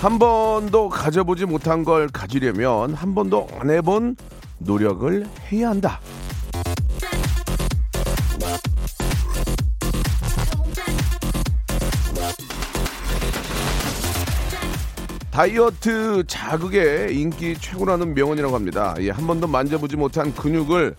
한 번도 가져보지 못한 걸 가지려면 한 번도 안 해본 노력을 해야 한다 다이어트 자극의 인기 최고라는 명언이라고 합니다. 예, 한 번도 만져보지 못한 근육을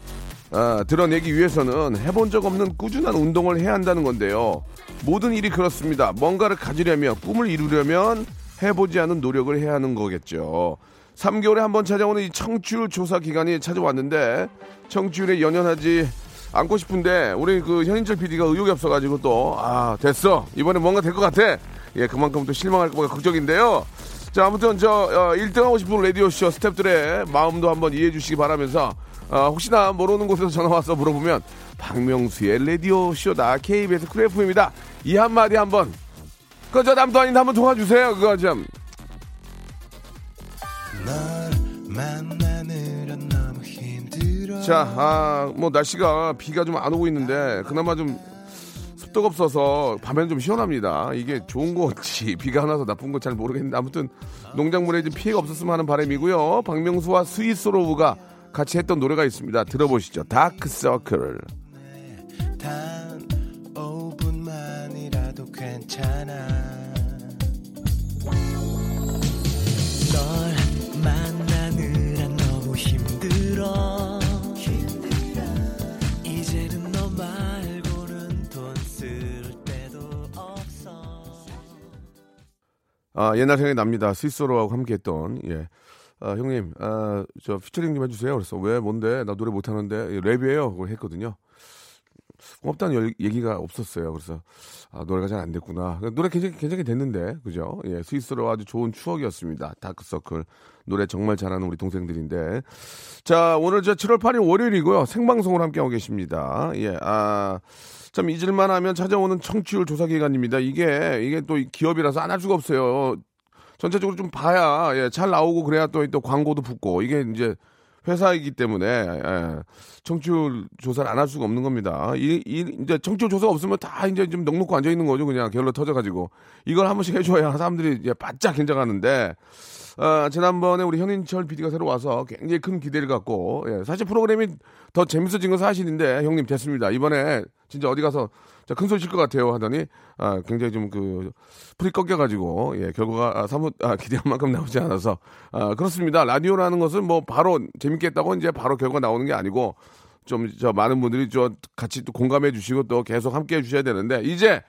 아, 드러내기 위해서는 해본 적 없는 꾸준한 운동을 해야 한다는 건데요. 모든 일이 그렇습니다. 뭔가를 가지려면 꿈을 이루려면 해보지 않은 노력을 해야 하는 거겠죠. 3개월에 한 번 찾아오는 이 청취율 조사 기간이 찾아왔는데 청취율에 연연하지 않고 싶은데 우리 그 현인철 PD가 의욕이 없어가지고 또 아 됐어. 이번에 뭔가 될 것 같아. 예 그만큼 또 실망할 거가 걱정인데요. 자 아무튼 저 어, 1등 하고 싶은 라디오 쇼 스탭들의 마음도 한번 이해해 주시기 바라면서 어, 혹시나 모르는 곳에서 전화 와서 물어보면 박명수의 라디오 쇼다. KBS 쿨 FM입니다. 이 한마디 한번 그저 남도 아닌데 한번 도와주세요 그거 좀 자, 아, 뭐 날씨가 비가 좀 안 오고 있는데 그나마 좀 습도가 없어서 밤에는 좀 시원합니다. 이게 좋은 건지 비가 안 와서 나쁜 건지 잘 모르겠는데 아무튼 농작물에 좀 피해가 없었으면 하는 바람이고요. 박명수와 스위스로우가 같이 했던 노래가 있습니다. 들어보시죠. 다크 서클. 단 5분만이라도 괜찮아 아, 옛날 생각이 납니다. 스위스로하고 함께 했던, 예. 아, 형님, 아, 저 피처링 좀 해주세요. 그래서 왜, 뭔데? 나 노래 못하는데. 예, 랩이에요. 그걸 했거든요. 고맙다는 열- 얘기가 없었어요. 그래서, 아, 노래가 잘 안 됐구나. 노래 괜찮게, 괜찮게 됐는데, 그죠? 예, 스위스로 아주 좋은 추억이었습니다. 다크서클. 노래 정말 잘하는 우리 동생들인데. 자, 오늘 저 7월 8일 월요일이고요. 생방송을 함께하고 계십니다. 예, 아, 참 잊을만 하면 찾아오는 청취율 조사 기간입니다. 이게, 이게 또 기업이라서 안 할 수가 없어요. 전체적으로 좀 봐야 예, 잘 나오고 그래야 또, 또 광고도 붙고 이게 이제 회사이기 때문에 예, 청취율 조사를 안 할 수가 없는 겁니다. 이, 이 이제 청취율 조사가 없으면 다 이제 좀 넉넉고 앉아 있는 거죠. 그냥 게을러 터져 가지고 이걸 한 번씩 해줘야 사람들이 이제 바짝 긴장하는데 어, 지난번에 우리 현인철 PD가 새로 와서 굉장히 큰 기대를 갖고 예, 사실 프로그램이 더 재밌어진 건 사실인데 형님 됐습니다. 이번에 진짜 어디 가서 자, 큰 소리 칠것 같아요 하더니 아, 굉장히 좀 그 풀이 꺾여가지고 예, 결과가 아, 사뭇 아, 기대한 만큼 나오지 않아서 아, 그렇습니다. 라디오라는 것은 뭐 바로 재밌게 했다고 이제 바로 결과 나오는 게 아니고 좀 저 많은 분들이 저 같이 또 공감해 주시고 또 계속 함께 해 주셔야 되는데 이제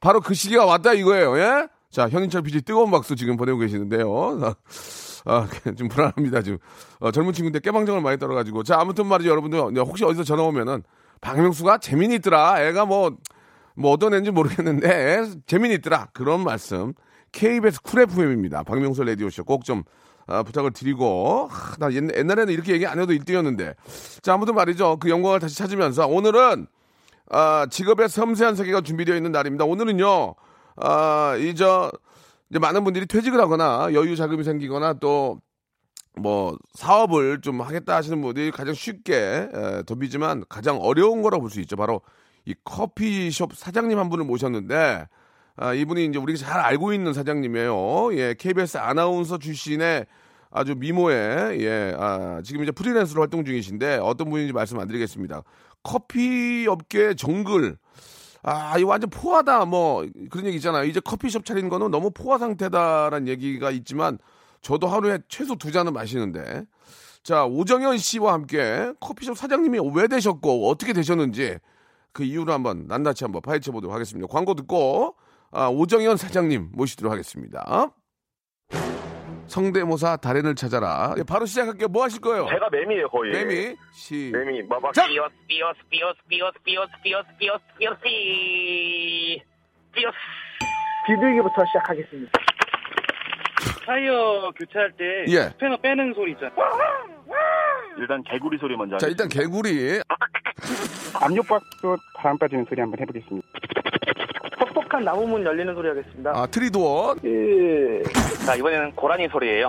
바로 그 시기가 왔다 이거예요. 예? 자, 현인철 PD 뜨거운 박수 지금 보내고 계시는데요. 아, 좀 불안합니다, 지금. 어, 젊은 친구인데 깨방정을 많이 떨어가지고. 자, 아무튼 말이죠, 여러분들. 네, 혹시 어디서 전화 오면은, 박명수가 재미는 있더라. 애가 뭐, 뭐 어떤 애인지 모르겠는데, 애 재미는 있더라. 그런 말씀. KBS 쿨 FM입니다. 박명수 라디오쇼 꼭 좀, 아, 부탁을 드리고, 하, 나 옛, 옛날에는 이렇게 얘기 안 해도 1등이었는데. 자, 아무튼 말이죠. 그 영광을 다시 찾으면서, 오늘은, 아, 직업의 섬세한 세계가 준비되어 있는 날입니다. 오늘은요, 아, 이, 저, 이제 많은 분들이 퇴직을 하거나 여유 자금이 생기거나 또, 뭐, 사업을 좀 하겠다 하시는 분들이 가장 쉽게, 에, 덤비지만 가장 어려운 거라고 볼 수 있죠. 바로 이 커피숍 사장님 한 분을 모셨는데, 아, 이분이 이제 우리가 잘 알고 있는 사장님이에요. 예, KBS 아나운서 출신의 아주 미모의, 예, 아, 지금 이제 프리랜서로 활동 중이신데 어떤 분인지 말씀 안 드리겠습니다. 커피 업계 정글. 아, 이거 완전 포화다. 뭐, 그런 얘기 있잖아요. 이제 커피숍 차리는 거는 너무 포화 상태다라는 얘기가 있지만 저도 하루에 최소 두 잔은 마시는데. 자, 오정현 씨와 함께 커피숍 사장님이 왜 되셨고 어떻게 되셨는지 그 이유를 한번 낱낱이 한번 파헤쳐 보도록 하겠습니다. 광고 듣고 아, 오정현 사장님 모시도록 하겠습니다. 성대모사 달인을 찾아라. 예, 바로 시작할게요. 뭐 하실 거예요? 제가 매미예요 거의. 매미 시. 매미 막막 자! 삐어스 삐어스 삐어스 삐어스 삐어스 삐어스 삐어스 삐어스 삐 삐어스 비둘기부터 시작하겠습니다. 타이어 교체할 때 예. 스패너 빼는 소리 있잖아요. 일단 개구리 소리 먼저 자, 일단 개구리. 압력밥솥 바람 빠지는 소리 한번 해보겠습니다. 퍽퍽한 나무문 열리는 소리 하겠습니다. 아, tree door. 예. 자 이번에는 고라니 소리예요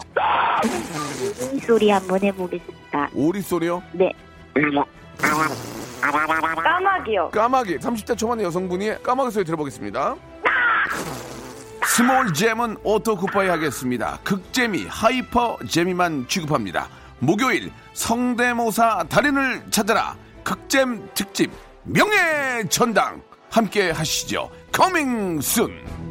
이 소리 한번 해보겠습니다. 오리 소리요. 네. 까마귀요. 까마귀 30대 초반의 여성분이 까마귀 소리 들어보겠습니다. small 잼은 auto goodbye 하겠습니다. 극재미 hyper 재미만 취급합니다. 목요일 성대모사 달인을 찾아라 극잼 특집 명예 전당 함께 하시죠. coming soon.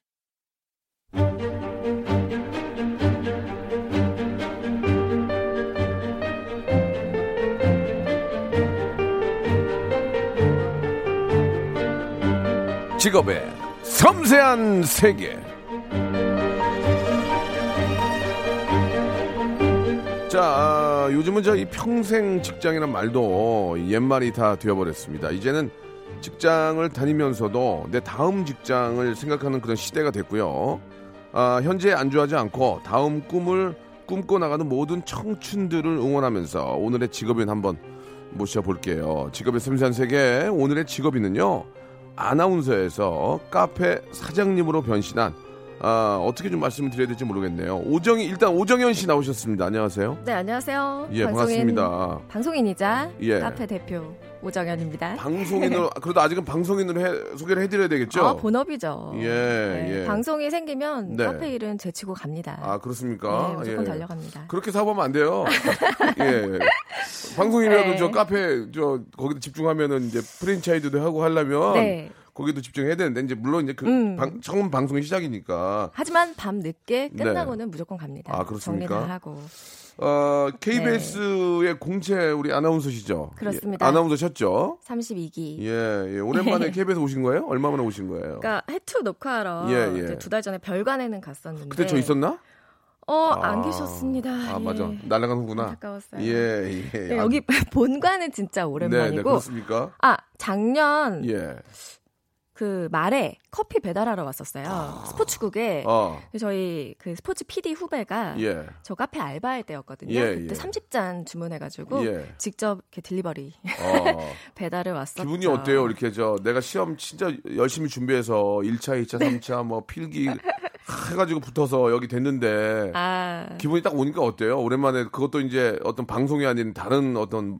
직업의 섬세한 세계. 자, 아, 요즘은 저 이 평생 직장이란 말도 옛말이 다 되어버렸습니다. 이제는 직장을 다니면서도 내 다음 직장을 생각하는 그런 시대가 됐고요. 아, 현재 안주하지 않고 다음 꿈을 꿈꿔 나가는 모든 청춘들을 응원하면서 오늘의 직업인 한번 모셔볼게요. 직업의 섬세한 세계 오늘의 직업인은요. 아나운서에서 카페 사장님으로 변신한 아, 어떻게 좀 말씀을 드려야 될지 모르겠네요. 오정희 일단 오정현 씨 나오셨습니다. 안녕하세요. 네, 안녕하세요. 예, 반갑습니다. 방송인이자 예. 카페 대표 오정현입니다. 방송인으로 그래도 아직은 방송인으로 해- 소개를 해드려야 되겠죠. 아, 본업이죠. 예, 네, 예. 방송이 생기면 네. 카페 일은 제치고 갑니다. 아 그렇습니까? 네, 무조건 예. 달려갑니다. 그렇게 사업하면 안 돼요. 예. 방송이라도 네. 저 카페 저 거기다 집중하면은 이제 프랜차이즈도 하고 하려면 네. 거기도 집중해야 되는데 이제 물론 이제 그 음. 방- 처음 방송이 시작이니까 하지만 밤 늦게 끝나고는 무조건 갑니다. 네. 아, 그렇습니까? 정리 하고. 어, KBS의 공채 우리 아나운서시죠? 그렇습니다. 예, 아나운서셨죠? 32기. 예, 예. 오랜만에 KBS 오신 거예요? 얼마 만에 오신 거예요? 그러니까 해투 녹화하러 예, 예. 두달 전에 별관에는 갔었는데 그때 저 있었나? 어, 아, 안 계셨습니다. 아, 예. 맞아. 날아가는구나. 안타까웠어요. 예, 예. 네, 아, 여기 본관은 진짜 네, 오랜만이고 네, 그렇습니까? 아 작년 예. 그 말에 커피 배달하러 왔었어요. 스포츠국에 어, 저희 그 스포츠 PD 후배가 예. 저 카페 알바할 때였거든요. 예, 그때 예. 30잔 주문해가지고 예. 직접 이렇게 딜리버리 어. 배달을 왔었죠. 기분이 어때요? 이렇게 저 내가 시험 진짜 열심히 준비해서 1차, 2차, 3차 뭐 필기 해가지고 붙어서 여기 됐는데 아 기분이 딱 오니까 어때요? 오랜만에 그것도 이제 어떤 방송이 아닌 다른 어떤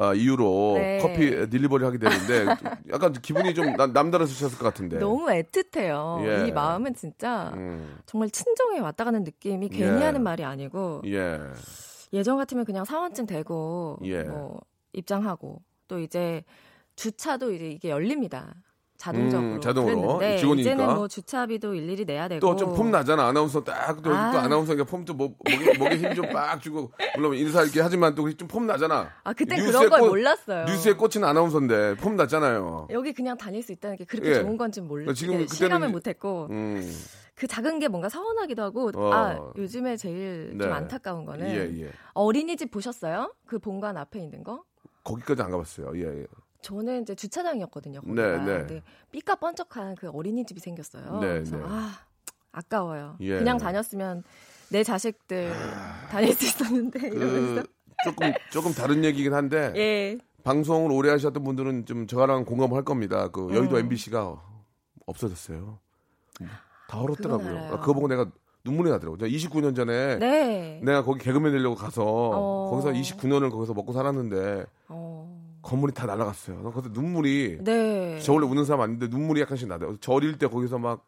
아, 이유로 네. 커피 딜리버리 하게 되는데 약간 기분이 좀 남- 남다르셨을 것 같은데. 너무 애틋해요. 예. 이 마음은 진짜 음, 정말 친정에 왔다 가는 느낌이 괜히 예. 하는 말이 아니고 예. 예전 같으면 그냥 사원증 대고 예. 뭐 입장하고 또 이제 주차도 이제 이게 열립니다. 자동적으로. 음, 자동으로. 직원이니까. 이제는 뭐 주차비도 일일이 내야 되고. 또 좀 폼 나잖아 아나운서 딱또 아. 또 아나운서니까 폼도 뭐, 목에, 목에 힘 좀 빡 주고 물론 인사 이렇게 하지만 또 좀 폼 나잖아. 아 그때 그런 걸 꽂- 몰랐어요. 뉴스에 꽂힌 아나운서인데 폼 났잖아요. 여기 그냥 다닐 수 있다는 게 그렇게 예. 좋은 건지 몰랐 지금 네, 그때는 실감을 못했고 음, 그 작은 게 뭔가 서운하기도 하고 어. 아 요즘에 제일 네. 좀 안타까운 거는 예, 예. 어린이집 보셨어요? 그 본관 앞에 있는 거? 거기까지 안 가봤어요. 예, 예. 저는 이제 주차장이었거든요. 거기가. 네, 네. 삐까 번쩍한 그 어린이집이 생겼어요. 네, 그래서 네. 아 아까워요. 예. 그냥 다녔으면 내 자식들 다닐 수 있었는데 이러면서 그 조금 조금 다른 얘기긴 한데 예. 방송을 오래 하셨던 분들은 좀 저랑 공감할 겁니다. 그 여의도 음. MBC가 없어졌어요. 다 얼었더라고요. 아, 그거 보고 내가 눈물이 나더라고요. 제가 29년 전에 네. 내가 거기 개그맨 되려고 가서 어. 거기서 29년을 거기서 먹고 살았는데 어. 건물이 다 날아갔어요. 나 거기서 눈물이 네. 저 원래 우는 사람 아닌데 눈물이 약간씩 나더라고요. 저 어릴 때 거기서 막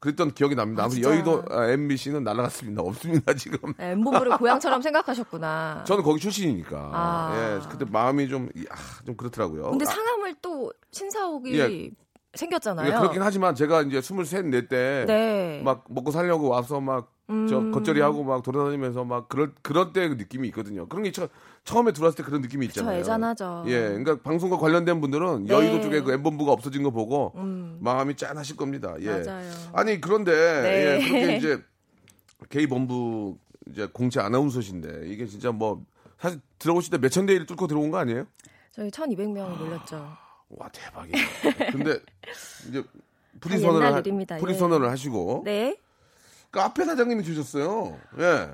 그랬던 기억이 납니다. 아, 아무튼? 여의도 아, MBC는 날아갔습니다. 없습니다 지금. 네, 엠본부를 고향처럼 생각하셨구나. 저는 거기 출신이니까. 아. 예, 그때 마음이 좀, 아, 좀 그렇더라고요. 근데 아, 상암을 또 신사옥이 예. 생겼잖아요. 예, 그렇긴 하지만 제가 이제 23, 4때 네. 막 먹고 살려고 와서 막 음. 저 겉절이 하고 막 돌아다니면서 막 그럴 그런 때 그 느낌이 있거든요. 그런 게 처, 처음에 들어왔을 때 그런 느낌이 저 있잖아요. 애잔하죠. 예, 그러니까 방송과 관련된 분들은 네. 여의도 쪽에 그 M본부가 없어진 거 보고 음. 마음이 짠하실 겁니다. 예. 맞아요. 아니 그런데 네. 예, 그렇게 이제 K 본부 이제 공채 아나운서신데 이게 진짜 뭐 사실 들어오실 때 몇천 대일 뚫고 들어온 거 아니에요? 저희 1,200명 몰렸죠. 와 대박이야. 근데 이제 프리 다 선언을 옛날 하- 일입니다. 프리 예. 선언을 하시고 네. 카페 사장님이 되셨어요. 예.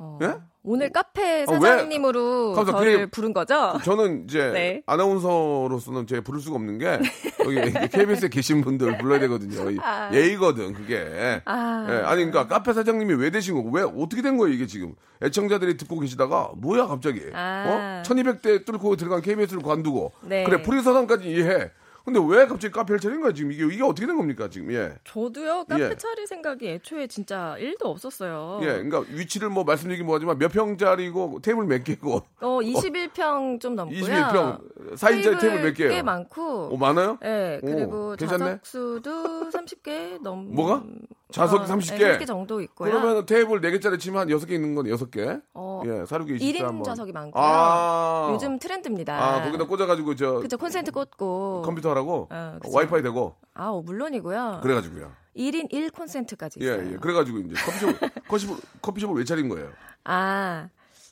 어, 예? 오늘 카페 아, 왜? 사장님으로 감사, 저를 그게- 부른 거죠? 저는 이제 네. 아나운서로서는 제가 부를 수가 없는 게 여기 KBS에 계신 분들 불러야 되거든요. 이- 아. 예의거든 그게. 아. 예, 아니 그러니까 카페 사장님이 왜 되신 거고 왜 어떻게 된 거예요 이게 지금 애청자들이 듣고 계시다가 뭐야 갑자기 아. 어 1200대 뚫고 들어간 KBS를 관두고 네. 그래 프리서당까지 이해해 근데 왜 갑자기 카페를 차린 거야 지금 이게 이게 어떻게 된 겁니까 지금 예. 저도요 카페 예. 차릴 생각이 애초에 진짜 1도 없었어요. 예, 그러니까 위치를 뭐 말씀드리긴 뭐하지만 몇 평짜리고 테이블 몇 개고 어 21평 좀 넘고요. 21평 4인짜리 테이블 몇 개예요? 꽤 많고. 오 많아요? 네, 오, 그리고 괜찮네? 자석수도 30개 넘. 뭐가? 자석이 30개? 네, 30개 정도 있고요. 그러면 테이블 4개짜리 치면 한 6개 있는 건 6개? 어, 예, 사륙이 1인 24 한번. 좌석이 많고요. 아. 요즘 트렌드입니다. 아, 거기다 꽂아가지고 저 그죠 콘센트 꽂고 컴퓨터 하라고 어, 그쵸. 와이파이 되고 아, 어, 물론이고요. 그래가지고요. 1인 1 콘센트까지 예, 있어요. 예. 그래가지고 이제 커피숍, 커피숍, 커피숍을 왜 차린 거예요? 아,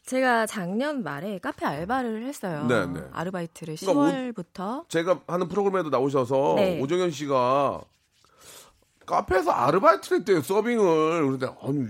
제가 작년 말에 카페 알바를 했어요. 네, 네. 아르바이트를 그러니까 오- 10월부터. 제가 하는 프로그램에도 나오셔서 네. 오정현 씨가 카페에서 아르바이트를 했대요, 서빙을. 그런데, 아니.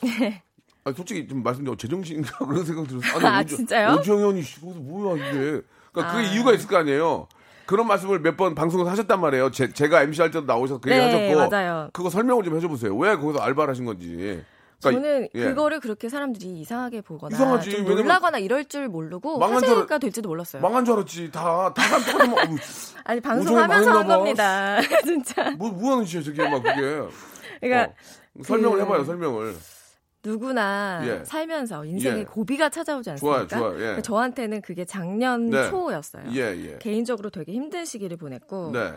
아니, 솔직히 좀 말씀드리면 제정신인가 그런 생각 들었어요. 아니, 아, 오정- 진짜요? 오정현이 씨, 거기서 뭐야, 이게. 그러니까 그게 아. 이유가 있을 거 아니에요. 그런 말씀을 몇 번 방송에서 하셨단 말이에요. 제, 제가 MC 할 때도 나오셔서 그 얘기 네, 하셨고. 맞아요. 그거 설명을 좀 해줘보세요. 왜 거기서 알바를 하신 건지. 그러니까 저는 예. 그거를 그렇게 사람들이 이상하게 보거나 이상하지. 좀 놀라거나 이럴 줄 모르고 망한 줄 화제가 될지도 몰랐어요. 망한 줄 알았지. 다, 다 깜짝하면, 어우, 아니 방송하면서 한. 겁니다. 진짜. 뭐, 뭐 하는 짓이야, 저게 막 그게. 그러니까 어, 설명을 그- 해봐요, 설명을. 누구나 예. 살면서 인생에 예. 고비가 찾아오지 않습니까? 좋아요, 좋아요. 예. 그러니까 저한테는 그게 작년 네. 초였어요. 예, 예. 개인적으로 되게 힘든 시기를 보냈고 네.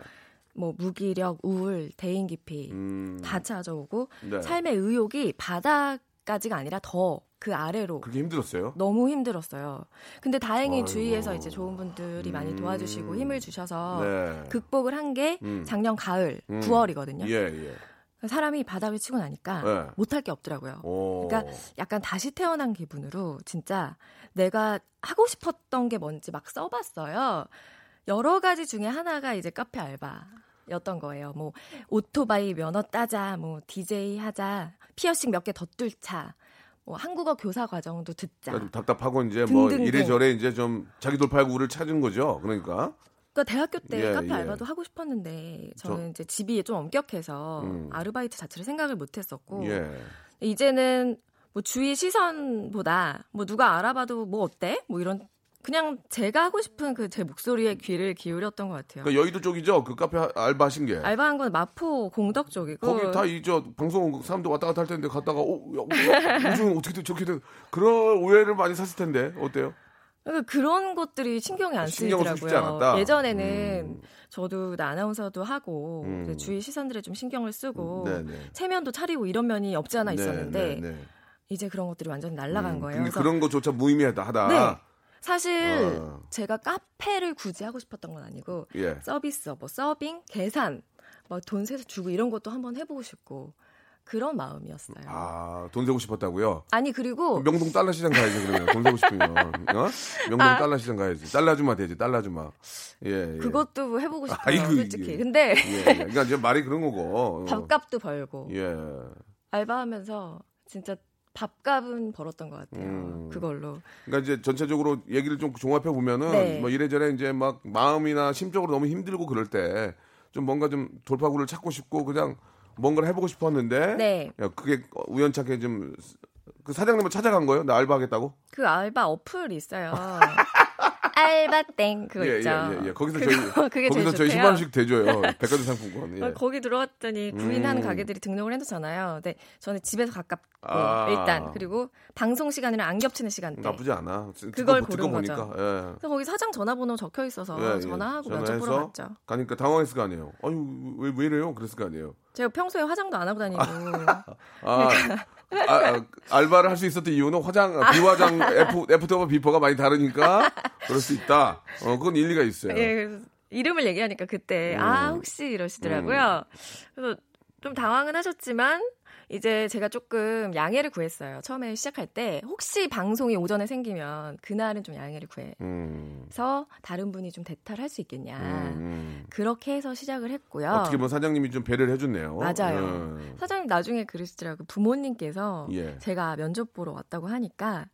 뭐 무기력, 우울, 대인 기피 음, 다 찾아오고 네. 삶의 의욕이 바닥까지가 아니라 더 그 아래로 그게 힘들었어요? 너무 힘들었어요. 근데 다행히 아이고. 주위에서 이제 좋은 분들이 많이 음. 도와주시고 힘을 주셔서 네. 극복을 한게 음. 작년 가을 음. 9월이거든요. 예, 예. 사람이 바닥을 치고 나니까 네. 못할 게 없더라고요. 오. 그러니까 약간 다시 태어난 기분으로 진짜 내가 하고 싶었던 게 뭔지 막 써봤어요. 여러 가지 중에 하나가 이제 카페 알바였던 거예요. 뭐 오토바이 면허 따자, 뭐 DJ 하자, 피어싱 몇 개 더 뚫자, 뭐 한국어 교사 과정도 듣자. 그러니까 좀 답답하고 이제 뭐 등등등. 이래저래 이제 좀 자기 돌팔구를 찾은 거죠. 그러니까. 그러니까 대학교 때 예, 카페 예. 알바도 하고 싶었는데 저는 저- 이제 집이 좀 엄격해서 음. 아르바이트 자체를 생각을 못 했었고 예. 이제는 뭐 주위 시선보다 뭐 누가 알아봐도 뭐 어때? 뭐 이런 그냥 제가 하고 싶은 그 제 목소리에 귀를 기울였던 것 같아요. 그러니까 여의도 쪽이죠. 그 카페 알바 하신 게. 알바한 건 마포 공덕 쪽이고 거기 다 이 저 방송 사람들 왔다 갔다 할 텐데 갔다가 어, 야, 요즘 어떻게 돼 저렇게 돼 그런 오해를 많이 샀을 텐데 어때요? 그러니까 그런 것들이 신경이 안 쓰이더라고요. 않았다? 예전에는 음. 저도 나 아나운서도 하고 음. 주위 시선들에 좀 신경을 쓰고 네네. 체면도 차리고 이런 면이 없지 않아 있었는데 네, 네, 네. 이제 그런 것들이 완전히 날아간 음, 거예요. 그런 거조차 무의미하다 하다. 네. 사실 어. 제가 카페를 굳이 하고 싶었던 건 아니고 예. 서비스, 뭐 서빙, 계산, 뭐돈 세서 주고 이런 것도 한번 해보고 싶고 그런 마음이었어요. 아, 돈 세고 싶었다고요? 아니 그리고 명동 달러 시장 가야지 그러면 돈 세고 싶으면 어? 명동 달러 시장 가야지 달러 아줌마 되지 달러 아줌마 예, 예. 그것도 해보고 싶어요, 아이고, 솔직히. 이게. 근데 예, 예. 그러니까 이제 말이 그런 거고 어. 밥값도 벌고 예 알바하면서 진짜 밥값은 벌었던 것 같아요. 음. 그걸로. 그러니까 이제 전체적으로 얘기를 좀 종합해 보면은 네. 뭐 이래저래 이제 막 마음이나 심적으로 너무 힘들고 그럴 때 좀 뭔가 좀 돌파구를 찾고 싶고 그냥 뭔가를 해보고 싶었는데 네. 야, 그게 우연찮게 좀 그 사장님을 찾아간 거예요? 나 알바하겠다고? 그 알바 어플 있어요. 알바땡 그거 예, 있죠. 예, 예, 예. 거기서 그거- 저희 거기서 저희 좋대요. 10만 원씩 대줘요. 백화점 상품권. 예. 어, 거기 들어왔더니 구인하는 음. 가게들이 등록을 해놓잖아요. 근데 저는 집에서 가깝고 아. 일단 그리고 방송 시간이랑 안 겹치는 시간대. 나쁘지 않아. 듣고, 그걸 듣고 고른 보니까. 거죠. 예. 그래서 거기 사장 전화번호 적혀 있어서 예, 예. 전화하고 면접 보러 갔죠. 가니까 당황했을 거 아니에요. 아유 왜, 왜 이래요? 그랬을 거 아니에요. 제가 평소에 화장도 안 하고 다니고 아 아, 아, 알바를 할 수 있었던 이유는 화장, 비화장 F, after 와 before가 많이 다르니까 그럴 수 있다. 어, 그건 일리가 있어요. 예, 그래서 이름을 얘기하니까 그때 아 음. 혹시 이러시더라고요. 그래서 좀 당황은 하셨지만 이제 제가 조금 양해를 구했어요. 처음에 시작할 때 혹시 방송이 오전에 생기면 그날은 좀 양해를 구해서 음, 다른 분이 좀 대탈할 수 있겠냐. 음. 그렇게 해서 시작을 했고요. 어떻게 보면 사장님이 좀 배려를 해줬네요. 맞아요. 음. 사장님 나중에 그러시더라고 부모님께서 예. 제가 면접 보러 왔다고 하니까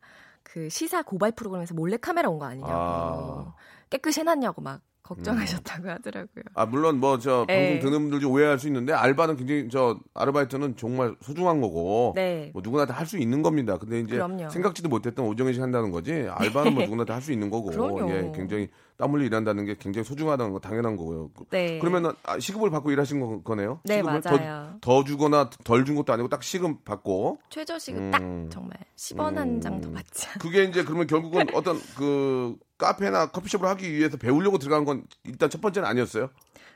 그 시사 고발 프로그램에서 몰래 카메라 온 거 아니냐고 아. 음. 깨끗이 해놨냐고 막 걱정하셨다고 하더라고요. 아 물론 뭐저 네. 방송 듣는 분들 좀 오해할 수 있는데 알바는 굉장히 저 아르바이트는 정말 소중한 거고 네. 뭐 누구나 다 할 수 있는 겁니다. 근데 이제 그럼요. 생각지도 못했던 오정희 씨 한다는 거지 알바는 뭐 누구나 다 할 수 있는 거고 그럼요. 예 굉장히 땀 흘려 일한다는 게 굉장히 소중하다는 거 당연한 거고요. 네. 그러면은 아, 시급을 받고 일하신 거, 거네요? 네, 시급을 맞아요. 더, 더 주거나 덜 준 것도 아니고 딱 시급 받고 최저 시급 음. 딱 정말 10원 한장 더 받지 않 그게 이제 그러면 결국은 어떤 그 카페나 커피숍을 하기 위해서 배우려고 들어간 건 일단 첫 번째는 아니었어요.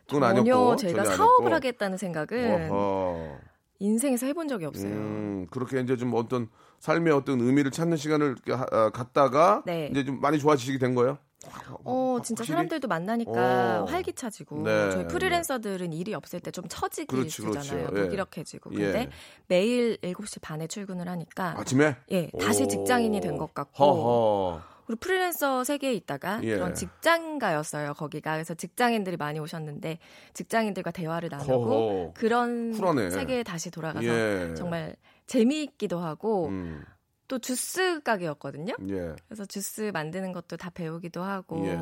그건 전혀 아니었고 제가 전혀 사업을. 하겠다는 생각은 어허. 인생에서 해본 적이 없어요. 음, 그렇게 이제 좀 어떤 삶의 어떤 의미를 찾는 시간을 아, 갖다가 네. 이제 좀 많이 좋아지시게 된 거예요? 어, 진짜 확실히? 사람들도 만나니까 어. 활기차지고 네, 저희 프리랜서들은 일이 없을 때 좀 처지기 그렇지, 주잖아요. 그렇죠. 예. 무기력해지고. 예. 근데 매일 7시 반에 출근을 하니까 아침에? 예, 다시 오. 직장인이 된 것 같고 허허. 그리고 프리랜서 세계에 있다가 예. 그런 직장가였어요 거기가 그래서 직장인들이 많이 오셨는데 직장인들과 대화를 나누고 허허. 그런 쿨하네. 세계에 다시 돌아가서 예. 정말 재미있기도 하고 음, 또 주스 가게였거든요. 예. 그래서 주스 만드는 것도 다 배우기도 하고 예.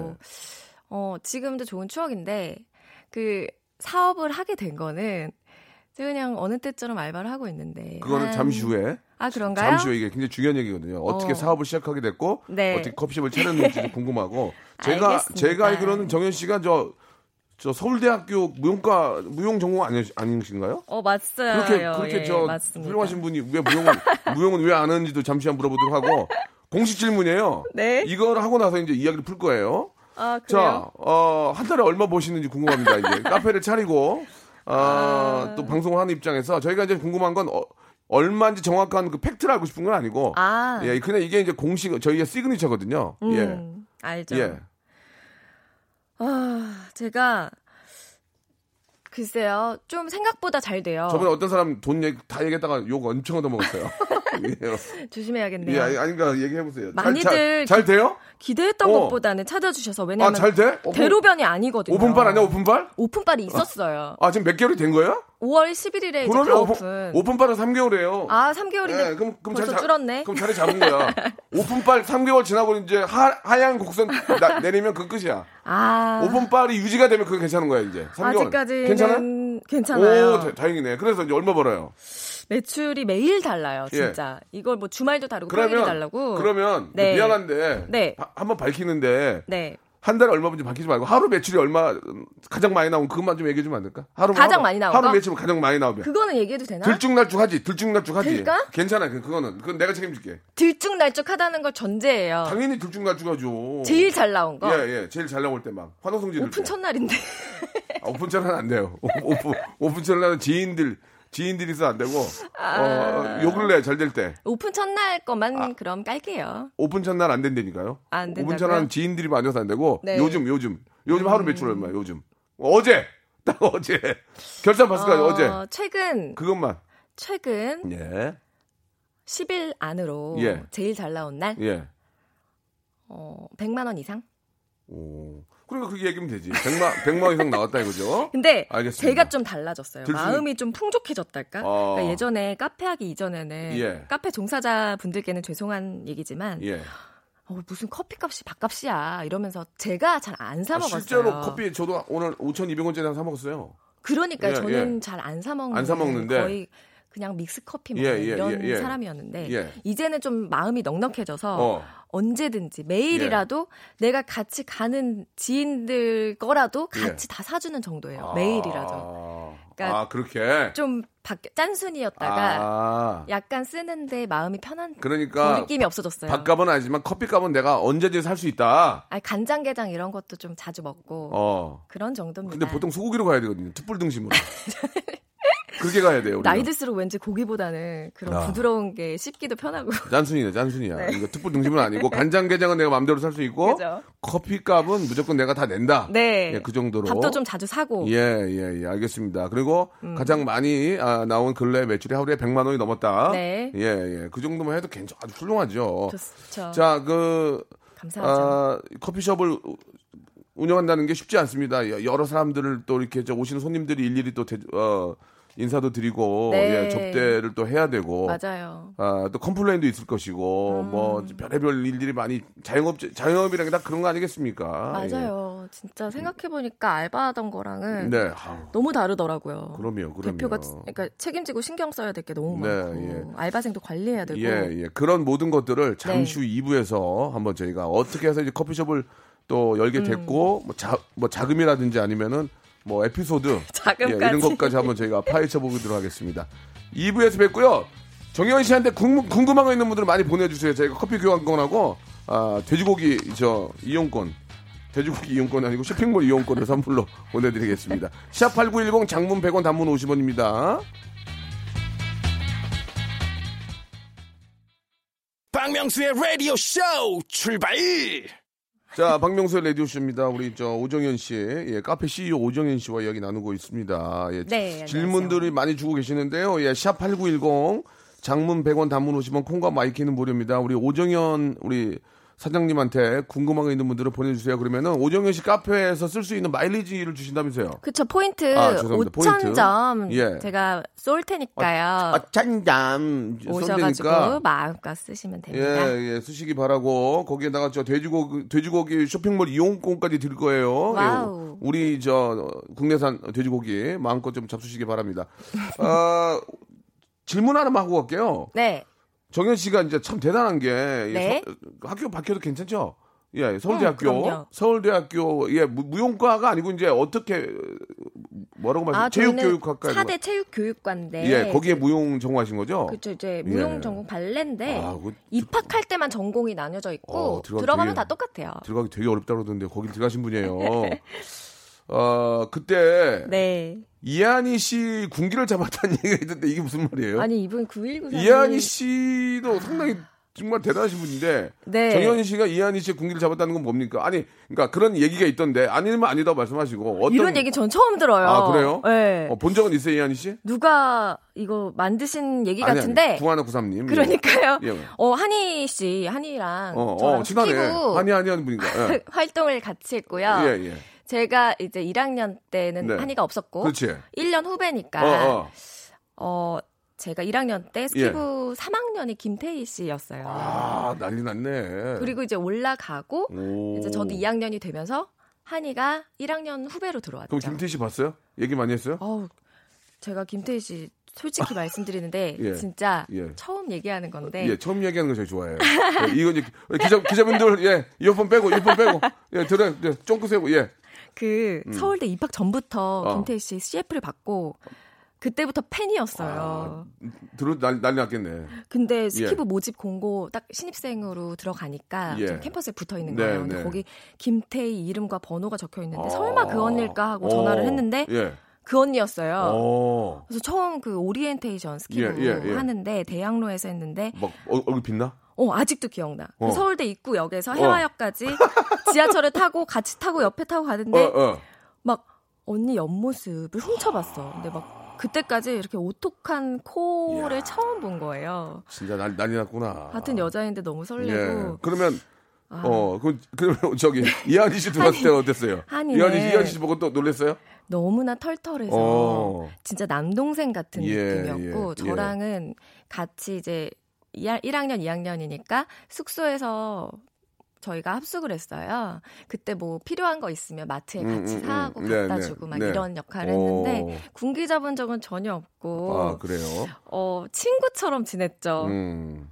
어 지금도 좋은 추억인데 그 사업을 하게 된 거는 그냥 어느 때처럼 알바를 하고 있는데 그거는 한- 잠시 후에 아 그런가요? 잠시 후에 이게 굉장히 중요한 얘기거든요. 어떻게 어. 사업을 시작하게 됐고 네. 어떻게 커피숍을 차렸는지 궁금하고 제가 알겠습니다. 제가 알기로는 정현 씨가 저 저 서울대학교 무용과 무용 전공 아니, 아니신가요? 어 맞어요. 그렇게 그렇게 예, 저 맞습니다. 훌륭하신 분이 왜 무용은 무용은 왜 안 하는지도 잠시 한번 물어보도록 하고 공식 질문이에요. 네. 이걸 하고 나서 이제 이야기를 풀 거예요. 아 자? 어, 한 달에 얼마 버시는지 궁금합니다. 이제 카페를 차리고 아, 또 방송을 하는 입장에서 저희가 이제 궁금한 건 어, 얼마인지 정확한 그 fact를 알고 싶은 건 아니고 아 예, 그냥 이게 이제 공식 저희의 signature거든요. 음, 알죠. 예. 제가 글쎄요 좀 생각보다 잘 돼요. 저번에 어떤 사람 돈 얘기 다 얘기했다가 욕 엄청 얻어먹었어요. 예, 조심해야겠네요. 예, 아니, 아닌가 얘기해 보세요. 많이들 잘, 잘 돼요? 기대했던 어. 것보다는 찾아주셔서 왜냐면 아, 잘 돼? 어, 대로변이 아니거든요. 오픈빨 아니야, 오픈빨? 오픈빨이 있었어요. 아, 지금 몇 개월이 된 거예요? 5월 11일에 이제 그러면 다 오픈, 오픈. 오픈빨은 3개월이에요. 아 3개월인데 그럼, 그럼 자리 잡- 줄었네. 그럼 자리 잡은 거야. 오픈빨 3개월 지나고 이제 하, 하얀 곡선 나- 내리면 그 끝이야. 아 오픈빨이 유지가 되면 그게 괜찮은 거야, 이제. 3개월. 아직까지는 괜찮아? 괜찮아요. 오, 다- 다행이네. 그래서 이제 얼마 벌어요? 매출이 매일 달라요, 예. 진짜. 이걸 뭐 주말도 다르고 그러면, 달라고. 그러면 네. 미안한데. 네. 바- 한번 밝히는데. 네. 한 달에 얼마 번지 밝히지 말고 하루 매출이 얼마 음, 가장 많이 나온 그것만 좀 얘기해 주면 안 될까? 하루 가장 하루, 많이 나온 하루 거? 매출 가장 많이 나오면 그거는 얘기해도 되나? 들쭉날쭉하지 들쭉날쭉하지 될까? 괜찮아 그- 그거는 그건 내가 책임질게 들쭉날쭉하다는 걸 전제예요. 당연히 들쭉날쭉하죠 어. 제일 잘 나온 거. 예예 제일 잘 나올 때 막 환호성치 오픈 첫날인데. 아, 오픈 첫날은 안 돼요 오- 오픈 오픈 첫날은 지인들 지인들이 있어 안 되고 아. 어, 요 근래 잘 될 때 오픈 첫날 것만 아. 그럼 깔게요. 오픈 첫날 안 된다니까요 안 오픈? 첫날은 지인들이 많아서 안 되고 네. 요즘 요즘 요즘 하루 매출 얼마야 요즘 어제 딱 어제 결산 봤을 거예요 어제 최근 그것만 최근 예 10일 안으로 예. 제일 잘 나온 날 예. 어, 100만 원 이상? 오. 그러니까 그렇게 얘기하면 되지. 100만, 100만 이상 나왔다 이거죠? 근데 알겠습니다. 제가 좀 달라졌어요. 들쑥- 마음이 좀 풍족해졌달까? 어. 그러니까 예전에 카페 하기 이전에는 예. 카페 종사자 분들께는 죄송한 얘기지만 예. 어, 무슨 커피값이 밥값이야 이러면서 제가 잘 안사 아, 먹었어요. 실제로 커피 저도 오늘 5,200원짜리 사 먹었어요. 그러니까 예, 저는 잘 안 사 먹는 안사 먹는데. 거의 그냥 믹스 커피 예, 먹는 예, 이런 예, 예. 사람이었는데 예. 이제는 좀 마음이 넉넉해져서 어. 언제든지 매일이라도 내가 같이 가는 지인들 거라도 예. 같이 다 사주는 정도예요. 매일이라도 아, 그러니까 아, 그렇게. 좀 밖- 짠순이였다가 아. 약간 쓰는데 마음이 편한 그러니까 그 느낌이 없어졌어요. 밥값은 아니지만 커피값은 내가 언제든지 살 수 있다. 아니, 간장게장 이런 것도 좀 자주 먹고 어. 그런 정도입니다. 근데 보통 소고기로 가야 되거든요. 특불 등심으로. 그렇게 가야 돼요. 나이 들수록 왠지 고기보다는 그런 아. 부드러운 게 씹기도 편하고. 짠순이네, 짠순이야. 네. 이거 특불 등심은 아니고 간장게장은 내가 마음대로 살 수 있고 그죠? 커피값은 무조건 내가 다 낸다. 네. 예, 그 정도로. 밥도 좀 자주 사고. 예, 예, 예, 알겠습니다. 그리고 음. 가장 많이 아, 나온 근래 매출이 하루에 100만 원이 넘었다. 네. 예, 예. 그 정도면 해도 괜찮 아주 훌륭하죠. 좋죠. 자, 그 감사하죠. 아, 커피숍을 운영한다는 게 쉽지 않습니다. 여- 여러 사람들을 또 이렇게 저 오시는 손님들이 일일이 또 대, 어, 인사도 드리고 네. 예, 접대를 또 해야 되고 맞아요. 아, 또 컴플레인도 있을 것이고 음. 뭐 별의별 일들이 많이 자영업 자영업이라는 게 다 그런 거 아니겠습니까? 맞아요. 진짜 생각해 보니까 알바하던 예. 거랑은 네. 너무 다르더라고요. 그럼요. 그럼요. 대표가 그러니까 책임지고 신경 써야 될 게 너무 네, 많고 예. 알바생도 관리해야 되고 예, 예. 그런 모든 것들을 잠시 네. 후 2부에서 한번 저희가 어떻게 해서 이제 커피숍을 또 음. 열게 됐고 뭐, 자, 뭐 자금이라든지 아니면은 뭐 에피소드 예. 이런 것까지 한번 저희가 파헤쳐 보도록 하겠습니다. 2부에서 뵙고요. 정현 씨한테 궁, 궁금 한 거 있는 분들 많이 보내주세요. 저희가 커피 교환권하고 아, 돼지고기 저 이용권 돼지고기 이용권 아니고 쇼핑몰 이용권을 선물로 보내드리겠습니다. 샵 8910 장문 100원 단문 50원입니다. 박명수의 라디오 쇼 출발! 자, 박명수의 라디오쇼입니다. 우리 저 오정연 씨, 예, 카페 CEO 오정연 씨와 이야기 나누고 있습니다. 예, 네. 질문들이 많이 주고 계시는데요. 예, 샵8910 장문 100원 단문 50원 콩과 마이K는 무료입니다. 우리 오정연 우리 사장님한테 궁금한 거 있는 분들은 보내주세요. 그러면은 오정연 씨 카페에서 쓸 수 있는 마일리지를 주신다면서요. 그쵸 포인트 아, 죄송합니다. 포인트. 5,000점 예. 제가 쏠 테니까요. 아, 짠잠 오셔가지고 마음껏 쓰시면 예, 됩니다. 예, 쓰시기 바라고 거기에다가 저 돼지고기 돼지고기 쇼핑몰 이용권까지 드릴 거예요. wow. 예, 우리 저 국내산 돼지고기 마음껏 좀 잡수시기 바랍니다. 아, 질문 하나만 하고 갈게요. 네. 정연 씨가 이제 참 대단한 게 예, 네. 서- 학교 바뀌어도 괜찮죠? 예, 서울대학교, 음, 그럼요. 서울대학교 예 무- 무용과가 아니고 이제 어떻게 뭐라고 말씀? 아, 체육교육학과 4대 체육교육과인데 예, 거기에 무용 전공하신 거죠? 그쵸 이제 예. 무용 전공 발레인데 아, 그거 입학할 때만 전공이 나뉘어져 있고 어, 들어가면 되게- 다 똑같아요. 들어가기 되게 어렵다 그러던데 거기 들어가신 분이에요. 어 그때 네. 이한희 씨 군기를 잡았다는 얘기가 있던데 이게 무슨 말이에요? 아니 이분 919 이한희 씨도 상당히 정말 대단하신 분인데 네. 정현희 씨가 이한희 씨의 군기를 잡았다는 건 뭡니까? 아니 그러니까 그런 얘기가 있던데 아니면 아니다고 말씀하시고 어떤 이런 얘기 전 처음 들어요. 아 그래요? 네. 어, 본 적은 있어요 이한희 씨? 누가 이거 만드신 얘기 아니, 같은데 아니, 구하나 구삼님. 그러니까요. 예. 어 한희 씨 한이랑 어, 어, 친하네. 한이 한이 하는 분인가? 예. 활동을 같이 했고요. 예, 예. 제가 이제 1학년 때는 네. 한이가 없었고 그렇지. 1년 후배니까 어, 어. 어, 제가 1학년 때 스키부 3학년이 김태희 씨였어요. 예. 아, 난리 났네. 그리고 이제 올라가고 오. 이제 저도 2학년이 되면서 한이가 1학년 후배로 들어왔죠. 그럼 김태희 씨 봤어요? 얘기 많이 했어요? 어우, 제가 김태희 씨 솔직히 말씀드리는데 예. 진짜 예. 처음 얘기하는 건데 예, 처음 얘기하는 거 제일 좋아해요. 예, 이거 이제 기자 기자분들 예, 이어폰 빼고 이어폰 빼고 예, 들어 예, 쫑크세고 예. 그 서울대 입학 전부터 음. 어. 김태희 씨 CF를 받고 그때부터 팬이었어요. 들어 난, 난리 났겠네. 근데 스키부 모집 공고 딱 신입생으로 들어가니까 예. 좀 캠퍼스에 붙어 있는 네, 거예요. 근데 네. 거기 김태희 이름과 번호가 적혀 있는데 아. 설마 그 언니일까 하고 전화를 어, 했는데 예. 그 언니였어요. 어. 그래서 처음 그 오리엔테이션 스키부 예, 예, 예. 하는데 대학로에서 했는데 막 어, 얼굴 빛나? 어 아직도 기억나. 그 어. 서울대 입구역에서 혜화역까지 지하철을 타고 같이 타고 옆에 타고 가는데 어, 어. 막 언니 옆모습을 훔쳐봤어. 근데 막 그때까지 이렇게 오똑한 코를 이야. 처음 본 거예요. 진짜 난, 난리 났구나. 같은 여자인데 너무 예. 설레고. 그러면 아. 어, 그 그러면 저기 이한희 씨 들어왔을 때 어땠어요? 한이네. 이한희 이한희 씨 보고 또 놀랬어요? 너무나 털털해서 어. 진짜 남동생 같은 예, 느낌이었고 예, 저랑은 같이 이제 1학년, 2학년이니까 숙소에서 저희가 합숙을 했어요. 그때 뭐 필요한 거 있으면 마트에 음, 같이 음, 음. 사고 네, 갖다 네, 주고 막 네. 이런 역할을 어. 했는데 군기 잡은 적은 전혀 없고 아, 그래요. 어, 친구처럼 지냈죠. 음.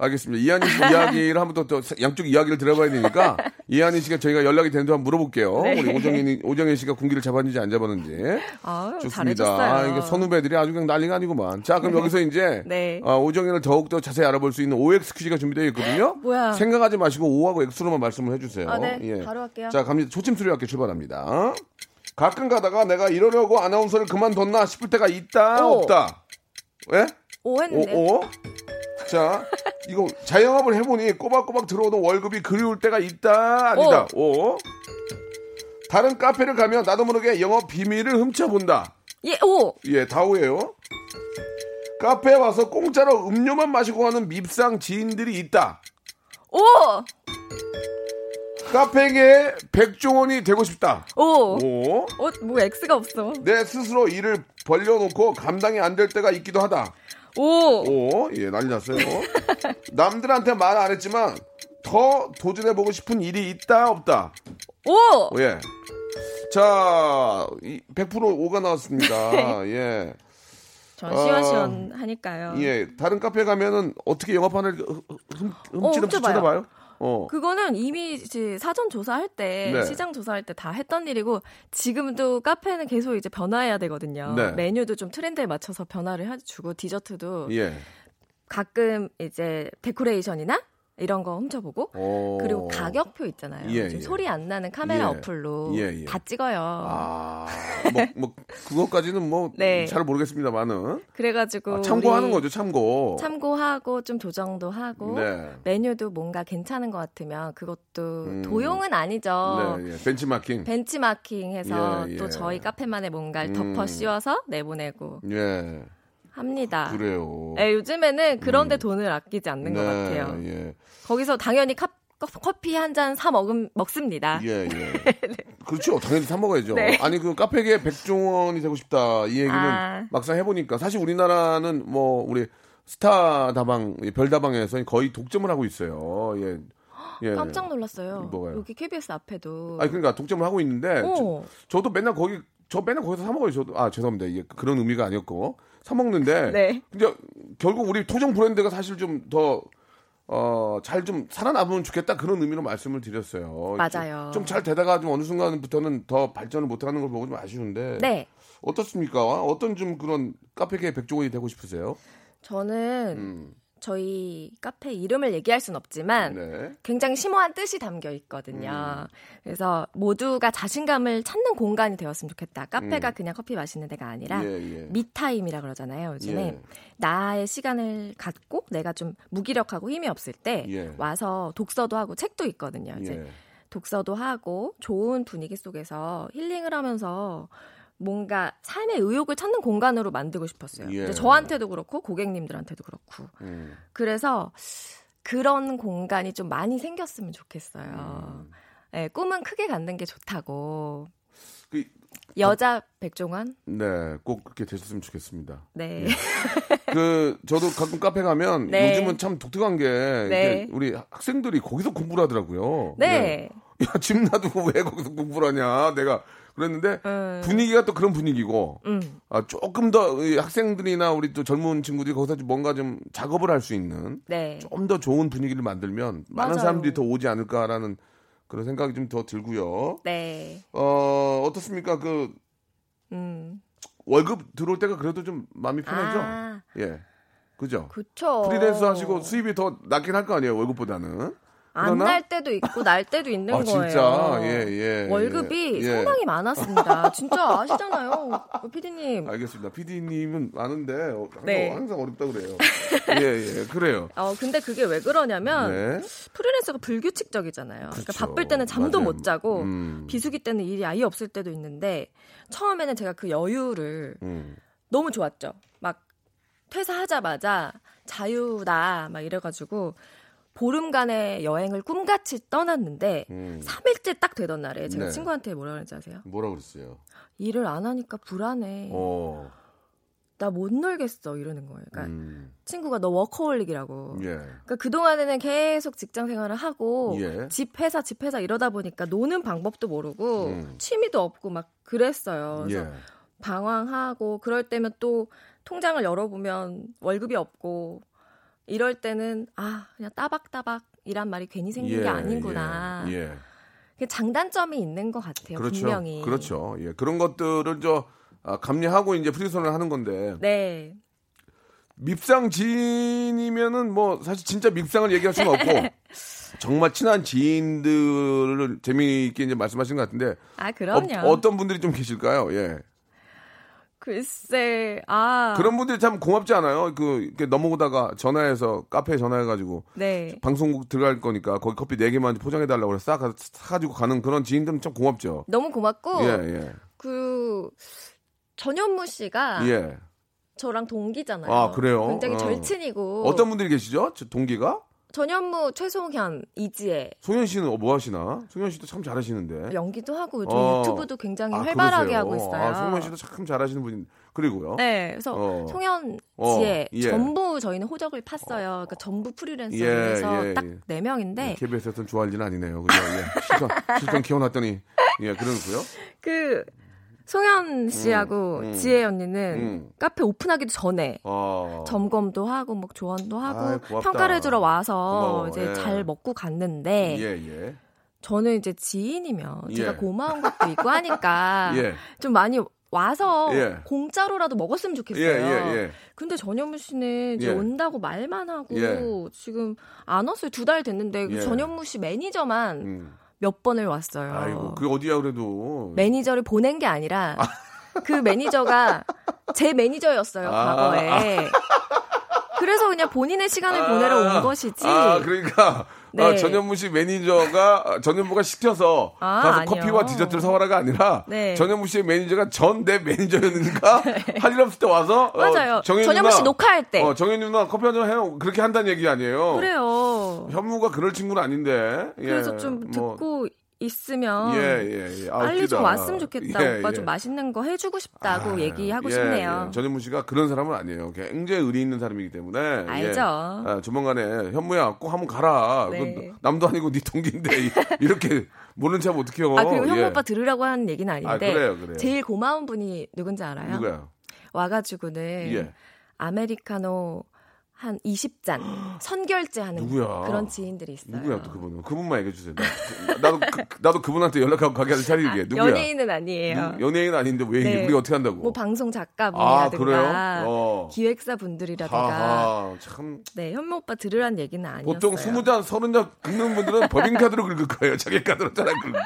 알겠습니다. 이한희 씨 이야기를 한번 더, 더 양쪽 이야기를 들어봐야 되니까 이한희 씨가 저희가 연락이 되는데 한번 물어볼게요. 네. 우리 오정현 오정현 씨가 군기를 잡았는지 안 잡았는지. 아유, 좋습니다. 아, 이게 선후배들이 아주 그냥 난리가 아니구만. 자, 그럼 여기서 이제 네. 아, 오정현을 더욱 더 자세히 알아볼 수 있는 OX 퀴즈가 준비되어 있거든요. 뭐야? 생각하지 마시고 O하고 X로만 말씀을 해주세요. 아, 네. 예. 바로 할게요. 자, 갑니다. 초침 수리 학교 출발합니다. 가끔 가다가 내가 이러려고 아나운서를 그만뒀나 싶을 때가 있다 오. 없다. 예? 오 했는데. 오, 오. 자, 이거 자영업을 해보니 꼬박꼬박 들어오는 월급이 그리울 때가 있다 아니다. 오. 다른 카페를 가면 나도 모르게 영업 비밀을 훔쳐본다. 예, 오. 예, 다오예요. 카페에 와서 공짜로 음료만 마시고 가는 밉상 지인들이 있다. 오. 카페계의 백종원이 되고 싶다. 오. 오. 어, 뭐 X가 없어. 내 스스로 일을 벌려놓고 감당이 안 될 때가 있기도 하다. 오. 오, 예, 난리 났어요. 남들한테 말 안 했지만 더 도전해보고 싶은 일이 있다, 없다. 오. 예. 자, 이100% 오가 나왔습니다. 예. 전 시원시원 하니까요. 예. 다른 카페 가면은 어떻게 영업하는 흠- 흠- 훔치는 훔쳐봐요. 어. 그거는 이미 이제 사전 조사할 때, 네. 시장 조사할 때 다 했던 일이고, 지금도 카페는 계속 이제 변화해야 되거든요. 네. 메뉴도 좀 트렌드에 맞춰서 변화를 해주고, 디저트도 예. 가끔 이제 데코레이션이나 이런 거 훔쳐보고, 어. 그리고 가격표 있잖아요. 예, 예. 소리 안 나는 카메라 예. 어플로 예, 예. 다 찍어요. 아, 뭐, 뭐, 그것까지는 뭐, 네. 잘 모르겠습니다만은. 그래가지고 아, 참고하는 거죠, 참고. 참고하고 좀 조정도 하고 네. 메뉴도 뭔가 괜찮은 것 같으면 그것도 음. 도용은 아니죠. 네, 예. 벤치마킹. 벤치마킹해서 예, 또 예. 저희 카페만의 뭔가를 음. 덮어 씌워서 내보내고 예. 합니다. 그래요. 예, 요즘에는 그런데 돈을 아끼지 않는 것 같아요. 예. 거기서 당연히 카- 커피 한 잔 사 먹음 먹습니다. 예, 예. 그렇죠. 당연히 사 먹어야죠. 네. 아니, 그 카페계 백종원이 되고 싶다. 이 얘기는 아. 막상 해보니까 사실 우리나라는 뭐, 우리 스타 다방, 예, 별다방에서 거의 독점을 하고 있어요. 예. 예. 깜짝 놀랐어요. 뭐가요? 여기 KBS 앞에도. 아니, 그러니까 독점을 하고 있는데, 오. 저, 도 맨날 거기, 저 맨날 거기서 사 먹어요. 저도. 아, 죄송합니다. 이게 그런 의미가 아니었고. 사 먹는데. 네. 근데 결국 우리 토종 브랜드가 사실 좀 더, 어, 잘 좀 살아남으면 좋겠다 그런 의미로 말씀을 드렸어요. 맞아요. 좀 잘 되다가 좀 어느 순간부터는 더 발전을 못하는 걸 보고 좀 아쉬운데. 네. 어떻습니까? 어떤 좀 그런 카페계 백종원이 되고 싶으세요? 저는 음, 저희 카페 이름을 얘기할 순 없지만 네. 굉장히 심오한 뜻이 담겨 있거든요. 그래서 모두가 자신감을 찾는 공간이 되었으면 좋겠다. 카페가 그냥 커피 마시는 데가 아니라 음. 예, 예. 미타임이라 그러잖아요. 요즘에 예. 나의 시간을 갖고 내가 좀 무기력하고 힘이 없을 때 예. 와서 독서도 하고 책도 있거든요. 이제 예. 독서도 하고 좋은 분위기 속에서 힐링을 하면서 뭔가 삶의 의욕을 찾는 공간으로 만들고 싶었어요. 예. 저한테도 그렇고 고객님들한테도 그렇고. 음. 그래서 그런 공간이 좀 많이 생겼으면 좋겠어요. 음. 예, 꿈은 크게 갖는 게 좋다고. 그, 여자 백종원? 네, 꼭 그렇게 되셨으면 좋겠습니다. 네. 그 저도 가끔 카페 가면 네. 요즘은 참 독특한 게 네. 우리 학생들이 거기서 공부를 하더라고요. 네. 야, 집 놔두고 왜 거기서 공부를 하냐. 내가 그랬는데 음. 분위기가 또 그런 분위기고 음. 아, 조금 더이 학생들이나 우리 또 젊은 친구들이 거기서 좀 뭔가 좀 작업을 할 수 있는 네. 좀더 좋은 분위기를 만들면 많은 맞아요. 사람들이 더 오지 않을까라는 그런 생각이 좀 더 들고요. 네. 어, 어떻습니까? 그 음. 월급 들어올 때가 그래도 좀 마음이 편하죠? 아, 예. 그죠? 그쵸. 프리랜서 하시고 수입이 더 낮긴 할 거 아니에요, 월급보다는. 안? 날 때도 있고 날 때도 있는 아, 거예요. 진짜? 예, 예. 월급이 예. 상당히 많았습니다. 진짜 아시잖아요, 피디님. 알겠습니다. PD님은 아는데 어, 항상, 네. 항상 어렵다 그래요. 예, 예, 그래요. 어, 근데 그게 왜 그러냐면 네. 프리랜서가 불규칙적이잖아요. 그러니까 그렇죠. 바쁠 때는 잠도 맞아요. 못 자고 음. 비수기 때는 일이 아예 없을 때도 있는데 처음에는 제가 그 여유를 음. 너무 좋았죠. 막 퇴사하자마자 자유다 막 이래가지고 보름간의 여행을 꿈같이 떠났는데 음. 3일째 딱 되던 날에 제가 네. 친구한테 뭐라 그랬지 아세요? 뭐라 그랬어요? 일을 안 하니까 불안해. 어. 나못 놀겠어 이러는 거예요. 그러니까 음. 친구가 너 워커홀릭이라고. 예. 그러니까 그 동안에는 계속 직장 생활을 하고 예. 집 회사 집 회사 이러다 보니까 노는 방법도 모르고 음. 취미도 없고 막 그랬어요. 그래서 예. 방황하고 그럴 때면 또 통장을 열어보면 월급이 없고 이럴 때는 아 그냥 따박따박 이란 말이 괜히 생긴 예, 게 아니구나. 예. 예. 그 장단점이 있는 것 같아요. 그렇죠. 분명히. 그렇죠. 예. 그런 것들을 저 아, 감내하고 이제 프리선을 하는 건데 네. 밉상 지인이면은 뭐 사실 진짜 밉상을 얘기할 수가 없고 정말 친한 지인들을 재미있게 이제 말씀하신 것 같은데 아, 그럼요. 어, 떤 분들이 좀 계실까요? 예. 글쎄, 아. 그런 분들이 참 고맙지 않아요? 그 이렇게 넘어오다가 전화해서 카페에 전화해가지고 네. 방송국 들어갈 거니까 거기 커피 네 개만 포장해 달라고 그래서 싹 사가지고 가는 그런 지인들은 참 고맙죠. 너무 고맙고, 예, 예, 그, 전현무 씨가 예. 저랑 동기잖아요. 아, 그래요? 굉장히 어. 절친이고. 어떤 분들이 계시죠? 저 동기가? 전현무, 최송현, 이지혜. 송현 씨는 어, 뭐 하시나? 송현 씨도 참 잘하시는데. 연기도 하고 요즘 어. 유튜브도 굉장히 아, 활발하게 그러세요? 하고 있어요. 아, 송현 씨도 참 잘하시는 분. 그리고요. 네, 그래서 어. 송현, 어, 지혜 예. 전부 저희는 호적을 팠어요. 그러니까 전부 프리랜서로 예, 예, 딱 예. 네 명인데 KBS에서는 좋아할 일은 아니네요. 그죠? 예. 실컷, 실컷 키워놨더니, 예, 그러고요. 그 송현 씨하고 음. 지혜 언니는 음. 카페 오픈하기도 전에 어. 점검도 하고 막 조언도 하고 아이, 고맙다. 평가를 해주러 와서 고마워, 이제 예. 잘 먹고 갔는데 예, 예. 저는 이제 지인이면 예. 제가 고마운 것도 있고 하니까 예. 좀 많이 와서 예. 공짜로라도 먹었으면 좋겠어요. 예, 예, 예. 근데 전현무 씨는 이제 예. 온다고 말만 하고 예. 지금 안 왔어요. 두 달 됐는데 그 예. 전현무 씨 매니저만 음. 몇 번을 왔어요. 아이고, 그게 어디야, 그래도. 매니저를 보낸 게 아니라 그 매니저가 제 매니저였어요 아. 과거에. 그래서 그냥 본인의 시간을 보내러 온 것이지. 아, 그러니까. 네. 아, 전현무 씨 매니저가, 전현무가 시켜서 아, 가서 아니요. 커피와 디저트를 사와라가 아니라, 네. 전현무 씨의 매니저가 전 내 매니저였으니까, 할일 없을 때 와서, 맞아요. 어, 정연 전현무 누나, 씨 녹화할 때. 어, 정현 누나 커피 한 잔 해요. 그렇게 한다는 얘기 아니에요. 그래요. 현무가 그럴 친구는 아닌데. 예, 그래서 좀 뭐, 듣고 있으면 예, 예, 예. 아, 빨리 좀. 왔으면 좋겠다. 예, 오빠 예. 좀 맛있는 거 해주고 싶다고 아, 얘기하고 예, 싶네요. 예. 전현무 씨가 그런 사람은 아니에요. 굉장히 의리 있는 사람이기 때문에. 알죠. 예. 아, 조만간에 현무야 꼭 한번 가라. 네. 그 남도 아니고 네 동기인데 이- 이렇게 모른 척 어떡해요. 아 그리고 현무 예. 오빠 들으라고 하는 얘기는 아닌데 아, 그래요, 그래요. 제일 고마운 분이 누군지 알아요? 누구야? 와가지고는 예. 아메리카노 한 20잔 선결제 하는 누구야? 그런 지인들이 있어요. 누구야 또 그분은? 그분만 얘기해 주세요. 나, 나도 그, 나도 그분한테 연락하고 가게 할 차리게. 누구야? 아, 연예인은 아니에요. 누- 연예인 아닌데 왜 네. 우리가 어떻게 한다고? 뭐 방송 아, 작가 분이라든가 그래요? 어. 기획사 분들이라든가 참 네 현무 오빠 들으란 얘기는 아니었어요. 보통 스무 잔 서른 잔 긁는 분들은 법인카드로 긁을 거예요. 자기 카드로 잘안 긁고.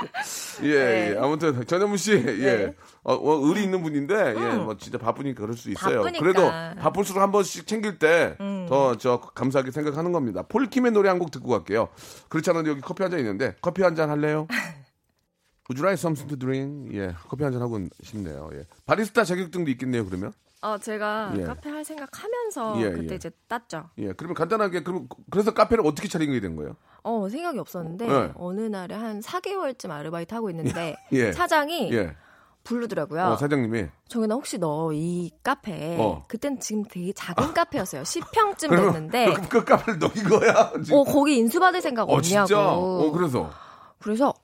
예, 네. 예. 아무튼 전현무 씨, 예, 네. 어, 어, 의리 있는 분인데, 예, 뭐 진짜 바쁘니까 그럴 수 있어요. 바쁘니까. 음. 그래도 바쁠수록 한 번씩 챙길 때더 저 감사하게 생각하는 겁니다. 폴킴의 노래 한 곡 듣고 갈게요. 그렇지 않아도 여기 커피 한 잔 있는데 커피 한 잔 할래요? Would you like something to drink? 예, 커피 한 잔 하고 싶네요. 예. 바리스타 자격증도 있겠네요. 그러면. 어 제가 예. 카페 할 생각하면서 예, 그때 예. 이제 땄죠. 예, 그러면 간단하게 그럼 그래서 카페를 어떻게 차리게 된 거예요? 어 생각이 없었는데 네. 어느 날에 한 4개월쯤 아르바이트 하고 있는데 예. 사장이 예, 부르더라고요. 어, 사장님이 정연아 혹시 너 이 카페 어. 그땐 지금 되게 작은 카페였어요. 10평쯤 그러면 됐는데 그, 그 카페를 넣인 거야? 지금? 어 거기 인수받을 생각 어, 없냐고. 진짜? 어, 그래서. 그래서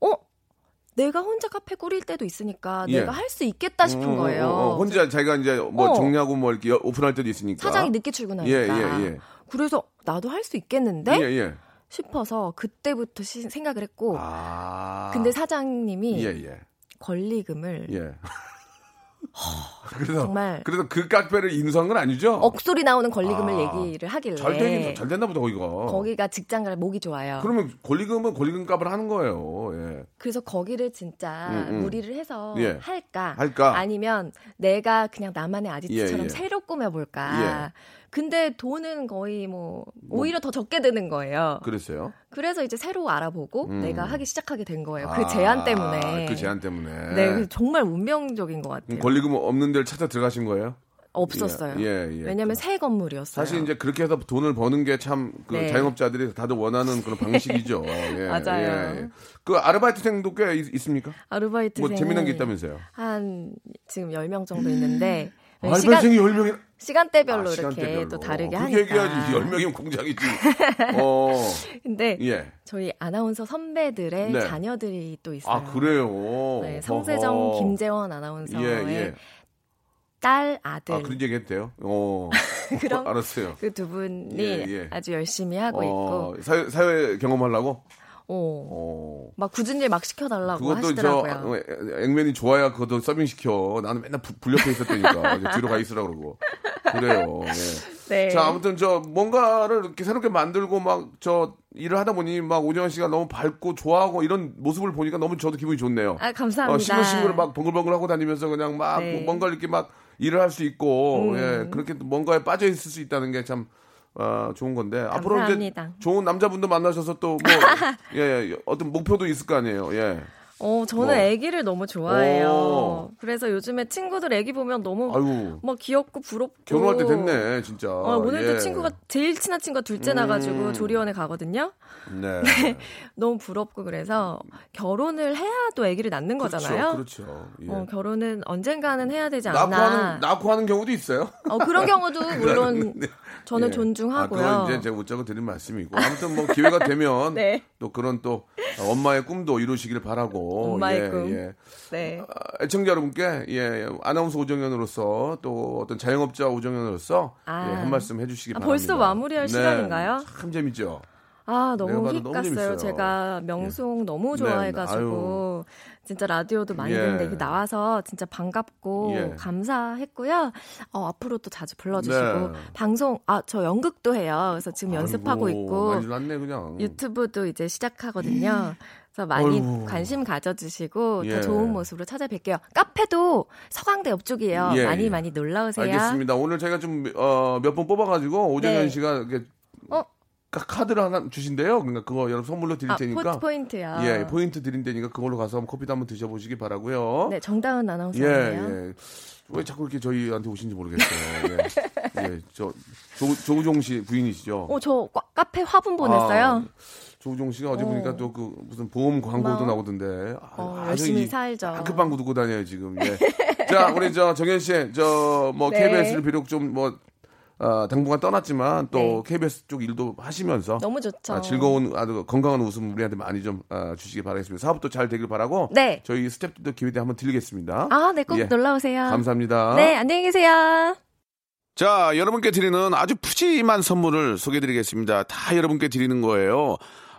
어 내가 혼자 카페 꾸릴 때도 있으니까 예. 내가 할 수 있겠다 싶은 음, 거예요. 어, 어, 혼자 자기가 이제 뭐 어. 정리하고 뭐 이렇게 오픈할 때도 있으니까. 사장이 늦게 출근하니까. 예, 예, 예. 그래서 나도 할 수 있겠는데 예, 예. 싶어서 그때부터 시- 생각을 했고 아. 근데 사장님이 예, 예. 권리금을 예. 그래서 정말 그래서 그 카페를 인수한 건 아니죠? 억소리 나오는 권리금을 아. 얘기를 하길래 잘 되긴 잘 됐나 보다 거기가. 거기가 직장가를 목이 좋아요. 그러면 권리금은 권리금 값을 하는 거예요. 예. 그래서 거기를 진짜 음, 음. 무리를 해서 예. 할까? 할까? 아니면 내가 그냥 나만의 아지트처럼 예, 예. 새로 꾸며볼까? 근데 돈은 거의 뭐 오히려 더 적게 드는 거예요. 그랬어요. 그래서 이제 새로 알아보고 음. 내가 하기 시작하게 된 거예요. 아, 그 제안 때문에. 그 제안 때문에. 네, 정말 운명적인 것 같아요. 그럼 권리금 없는 데를 찾아 들어가신 거예요? 없었어요. 예, 예, 예. 왜냐면 새 건물이었어요. 사실 이제 그렇게 해서 돈을 버는 게 참그 네. 자영업자들이 다들 원하는 그런 방식이죠. 예, 맞아요. 예, 예. 그 아르바이트생도 꽤 있, 있습니까? 아르바이트 뭐 재미난 게 있다면서요? 한 지금 10명 정도 있는데 아르바이트생이 10명이 시간대별로 아, 이렇게 시간대별로. 또 다르게 하니까. 얘기해야지. 10명이면 공장이지. 어. 근데 예. 저희 아나운서 선배들의 네. 자녀들이 또 있어요. 아, 그래요. 네, 성세정, 어허. 김재원 아나운서의 예, 예. 딸 아들 아, 그런 얘기 돼요? 어. 그럼 알았어요. 그 두 분이 예, 예. 아주 열심히 하고 어, 사회, 사회 경험하려고? 어, 어. 막 굳은 일 막 시켜달라고 그것도 저 하시더라고요. 어, 액면이 좋아야 그것도 서빙 시켜. 나는 맨날 부- 불 옆에 있었다니까. 이제 뒤로 가 있으라 그러고. 그래요. 예. 네. 자, 아무튼 저 뭔가를 이렇게 새롭게 만들고 막 저 일을 하다 보니 막 오정현 씨가 너무 밝고 좋아하고 이런 모습을 보니까 너무 저도 기분이 좋네요. 아, 감사합니다. 어, 싱글싱글 막 봉글봉글 하고 다니면서 그냥 막 네. 음. 뭔가 이렇게 막 일을 할 수 있고 예, 그렇게 또 뭔가에 빠져 있을 수 있다는 게 참 어, 좋은 건데 앞으로 이제 감사합니다. 좋은 남자분도 만나셔서 또뭐 예, 예, 어떤 목표도 있을 거 아니에요. 예. 어, 저는 뭐. 애기를 너무 좋아해요. 오. 그래서 요즘에 친구들 애기 보면 너무 아유. 뭐 귀엽고 부럽고. 결혼할 때 됐네, 진짜. 어, 오늘도 예. 친구가 제일 친한 친구가 둘째 음. 나가지고 조리원에 가거든요. 네. 너무 부럽고 그래서 결혼을 해야 또 아기를 낳는 거잖아요. 그렇죠. 그렇죠. 예. 어, 결혼은 언젠가는 해야 되지 낳고 않나. 하는 낳고 하는 경우도 있어요. 어, 그런 경우도 물론 네. 저는 예. 존중하고요. 아, 그건 이제 제가 웃자고 드린 말씀이고 아무튼 뭐 기회가 되면 네. 또 그런 또 엄마의 꿈도 이루시길 바라고 엄마의 예, 꿈. 예. 네. 아, 애청자 여러분께 예, 아나운서 오정현으로서 또 어떤 자영업자 오정현으로서 아. 예, 한 말씀 해주시기 아, 바랍니다. 벌써 마무리할 시간인가요? 참 재밌죠. 아, 너무 봐도 휙 너무 갔어요. 재밌어요. 제가 명송 너무 네, 좋아해가지고 진짜 라디오도 많이 예. 듣는데 나와서 진짜 반갑고 예. 감사했고요. 어, 앞으로 또 자주 불러주시고 네. 방송 아 저 연극도 해요. 그래서 지금 연습하고 아이고, 있고 났네 그냥. 유튜브도 이제 시작하거든요. 그래서 많이 아이고. 관심 가져주시고 예. 더 좋은 모습으로 찾아뵐게요. 카페도 서강대 옆쪽이에요. 예, 많이 예. 많이 놀러 오세요. 알겠습니다. 오늘 저희가 좀 어, 몇번 뽑아가지고 오정현 네. 씨가 이렇게 어? 카- 카드를 하나 주신대요. 그러니까 그거 여러분 선물로 드릴 아, 테니까. 포인트요. 예, 포인트 드린다니까 그걸로 가서 한번 커피도 한번 드셔보시기 바라고요. 네, 정다은 아나운서예요. 예, 예. 왜 자꾸 이렇게 저희한테 오신지 모르겠어요. 예, 예, 저 조, 조우종 씨 부인이시죠? 어, 저 과- 카페 화분 보냈어요. 아, 조우종 씨가 어제 어. 보니까 또 그 무슨 보험 광고도. 나오던데. 아, 어, 열심히 이 살죠. 다크방구 두고 다녀요 지금. 예. 자, 우리 저 정현 씨, 저 뭐 네. KBS를 비록 좀뭐 어, 당분간 떠났지만 또 네. KBS 쪽 일도 하시면서 너무 좋죠. 아, 즐거운 아주 건강한 웃음 우리한테 많이 좀 아, 주시기 바라겠습니다. 사업도 잘 되길 바라고. 네. 저희 스태프들도 기회 되면 한번 드리겠습니다. 아, 네, 꼭 예. 놀러 오세요. 감사합니다. 네, 안녕히 계세요. 자, 여러분께 드리는 아주 푸짐한 선물을 소개해드리겠습니다. 다 여러분께 드리는 거예요.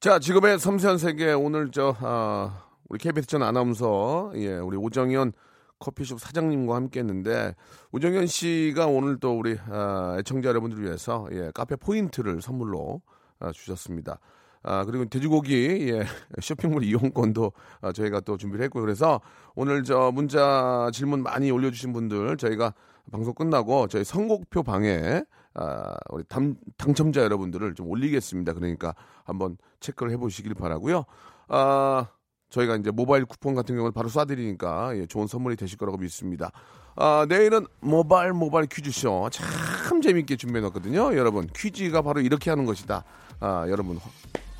자, 직업의 섬세한 세계 오늘 저 아, 우리 KBS 전 아나운서 예, 우리 오정현 커피숍 사장님과 함께했는데 오정현 씨가 오늘 또 우리 아, 애청자 여러분들을 위해서 예, 카페 포인트를 선물로 아, 주셨습니다. 아, 그리고 돼지고기, 예, 쇼핑몰 이용권도 아, 저희가 또 준비를 했고, 그래서 오늘 저 문자 질문 많이 올려주신 분들 저희가 방송 끝나고 저희 선곡표 방에 아, 우리 당, 당첨자 여러분들을 좀 올리겠습니다. 그러니까 한번 체크를 해보시길 바라고요 아, 저희가 이제 모바일 쿠폰 같은 경우는 바로 쏴드리니까 예, 좋은 선물이 되실 거라고 믿습니다. 아, 내일은 모바일 모바일 퀴즈쇼 참 재밌게 준비해놨거든요. 여러분 퀴즈가 바로 이렇게 하는 것이다. 아, 여러분 허-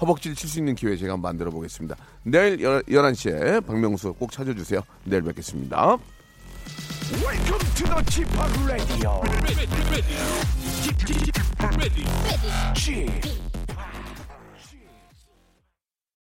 허벅지를 칠 수 있는 기회 제가 만들어 보겠습니다. 내일 11, 시에 박명수 꼭 찾아주세요. 내일 뵙겠습니다. Welcome to the Chip Radio. Chip